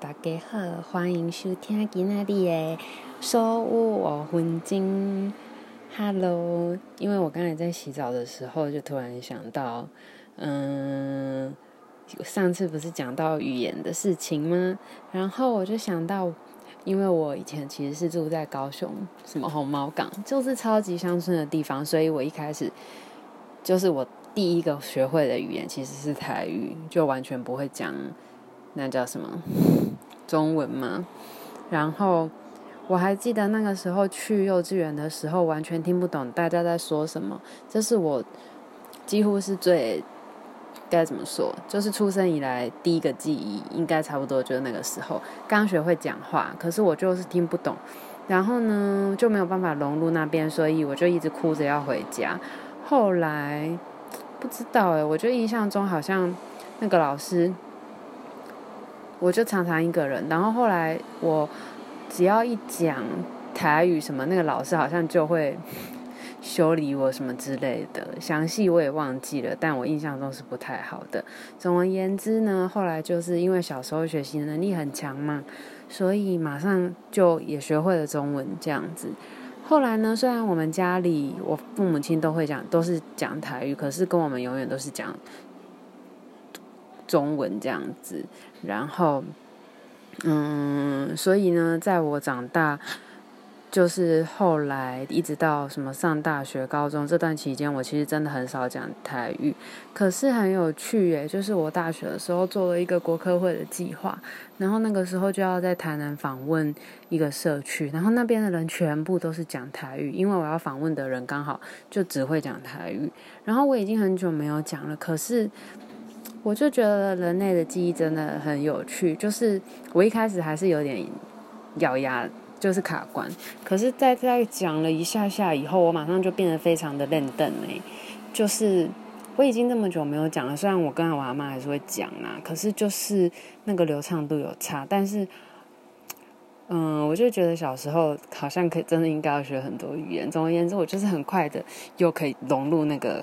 大家好，欢迎收听今天的所有五分钟。Hello，因为我刚才在洗澡的时候，就突然想到，嗯，上次不是讲到语言的事情吗？然后我就想到，因为我以前其实是住在高雄，什么红毛港，就是超级乡村的地方，所以我一开始就是我第一个学会的语言其实是台语，就完全不会讲。那叫什么中文吗？然后我还记得那个时候去幼稚园的时候，完全听不懂大家在说什么。这是我几乎是最该怎么说，就是出生以来第一个记忆，应该差不多就是那个时候刚学会讲话，可是我就是听不懂。然后呢，就没有办法融入那边，所以我就一直哭着要回家。后来不知道哎，我觉得印象中好像那个老师。我就常常一个人，然后后来我只要一讲台语什么，那个老师好像就会修理我什么之类的，详细我也忘记了，但我印象中是不太好的。总而言之呢，后来就是因为小时候学习能力很强嘛，所以马上就也学会了中文这样子。后来呢，虽然我们家里我父母亲都会讲，都是讲台语，可是跟我们永远都是讲。中文这样子，然后，嗯，所以呢，在我长大，就是后来一直到什么上大学、高中这段期间，我其实真的很少讲台语。可是很有趣耶，就是我大学的时候做了一个国科会的计划，然后那个时候就要在台南访问一个社区，然后那边的人全部都是讲台语，因为我要访问的人刚好就只会讲台语。然后我已经很久没有讲了，可是。我就觉得人类的记忆真的很有趣，就是我一开始还是有点咬牙，就是卡关。可是，在在讲了一下下以后，我马上就变得非常的认真嘞。就是我已经这么久没有讲了，虽然我跟我阿妈还是会讲啊，可是就是那个流畅度有差。但是，嗯，我就觉得小时候好像可真的应该要学很多语言。总而言之，我就是很快的又可以融入那个。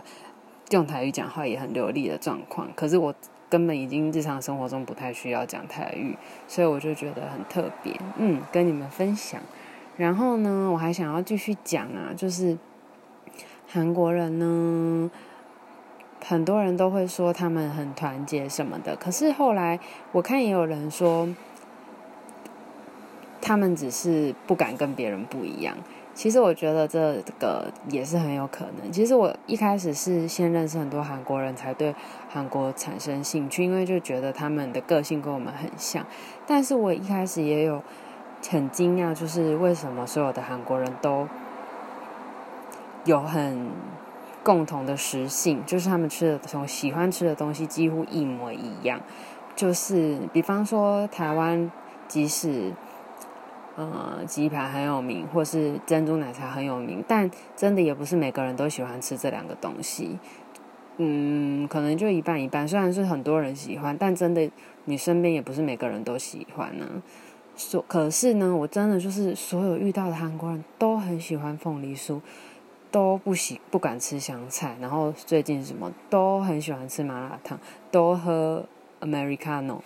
用台语讲话也很流利的状况，可是我根本已经日常生活中不太需要讲台语，所以我就觉得很特别，嗯，跟你们分享。然后呢，我还想要继续讲啊，就是韩国人呢，很多人都会说他们很团结什么的，可是后来我看也有人说，他们只是不敢跟别人不一样。其实我觉得这个也是很有可能。其实我一开始是先认识很多韩国人才对韩国产生兴趣，因为就觉得他们的个性跟我们很像。但是我一开始也有很惊讶，就是为什么所有的韩国人都有很共同的食性，就是他们吃的从，喜欢吃的东西几乎一模一样。就是比方说台湾，即使。呃，鸡排很有名，或是珍珠奶茶很有名，但真的也不是每个人都喜欢吃这两个东西。嗯，可能就一半一半。虽然是很多人喜欢，但真的你身边也不是每个人都喜欢呢。所可是呢，我真的就是所有遇到的韩国人都很喜欢凤梨酥，都不喜不敢吃香菜，然后最近什么都很喜欢吃麻辣烫，都喝 Americano。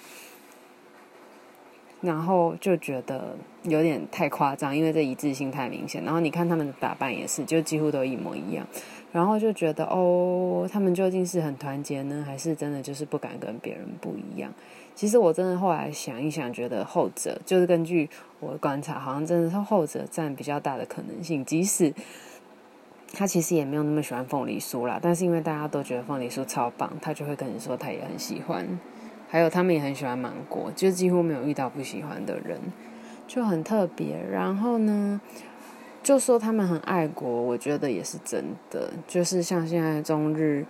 然后就觉得有点太夸张，因为这一致性太明显。然后你看他们的打扮也是，就几乎都一模一样。然后就觉得哦，他们究竟是很团结呢，还是真的就是不敢跟别人不一样？其实我真的后来想一想，觉得后者就是根据我的观察，好像真的是后者占比较大的可能性。即使他其实也没有那么喜欢凤梨酥啦，但是因为大家都觉得凤梨酥超棒，他就会跟你说他也很喜欢。还有他们也很喜欢芒果，就几乎没有遇到不喜欢的人，就很特别。然后呢，就说他们很爱国，我觉得也是真的。就是像现在中日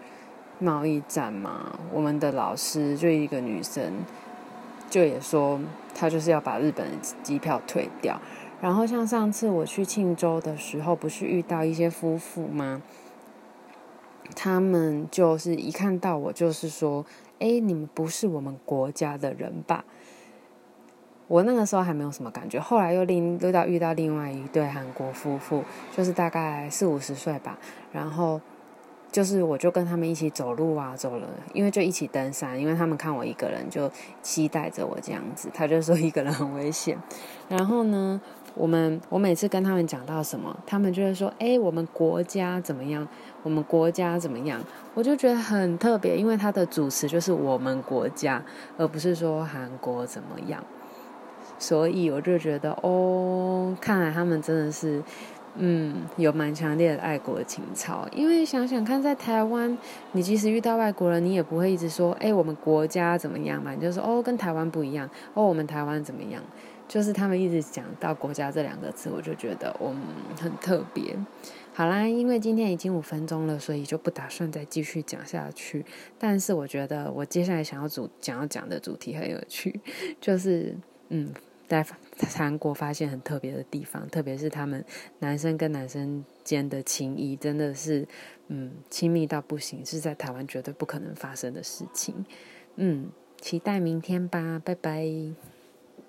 贸易战嘛，我们的老师就一个女生，就也说她就是要把日本机票退掉。然后像上次我去庆州的时候，不是遇到一些夫妇吗？他们就是一看到我，就是说。哎，你们不是我们国家的人吧？我那个时候还没有什么感觉，后来又另遇到遇到另外一对韩国夫妇，就是大概四五十岁吧，然后就是我就跟他们一起走路啊，走了，因为就一起登山，因为他们看我一个人就期待着我这样子，他就说一个人很危险。然后呢，我们我每次跟他们讲到什么，他们就会说：“哎，我们国家怎么样？我们国家怎么样？”我就觉得很特别，因为他的主词就是我们国家，而不是说韩国怎么样。所以我就觉得，哦，看来他们真的是。嗯，有蛮强烈的爱国情操，因为想想看，在台湾，你即使遇到外国人，你也不会一直说，哎，我们国家怎么样嘛？你就说，哦，跟台湾不一样，哦，我们台湾怎么样？就是他们一直讲到国家这两个字，我就觉得，嗯，很特别。好啦，因为今天已经五分钟了，所以就不打算再继续讲下去。但是我觉得，我接下来想要主讲要讲的主题很有趣，就是，嗯。在韩国发现很特别的地方，特别是他们男生跟男生间的情谊，真的是嗯亲密到不行，是在台湾绝对不可能发生的事情。嗯，期待明天吧，拜拜。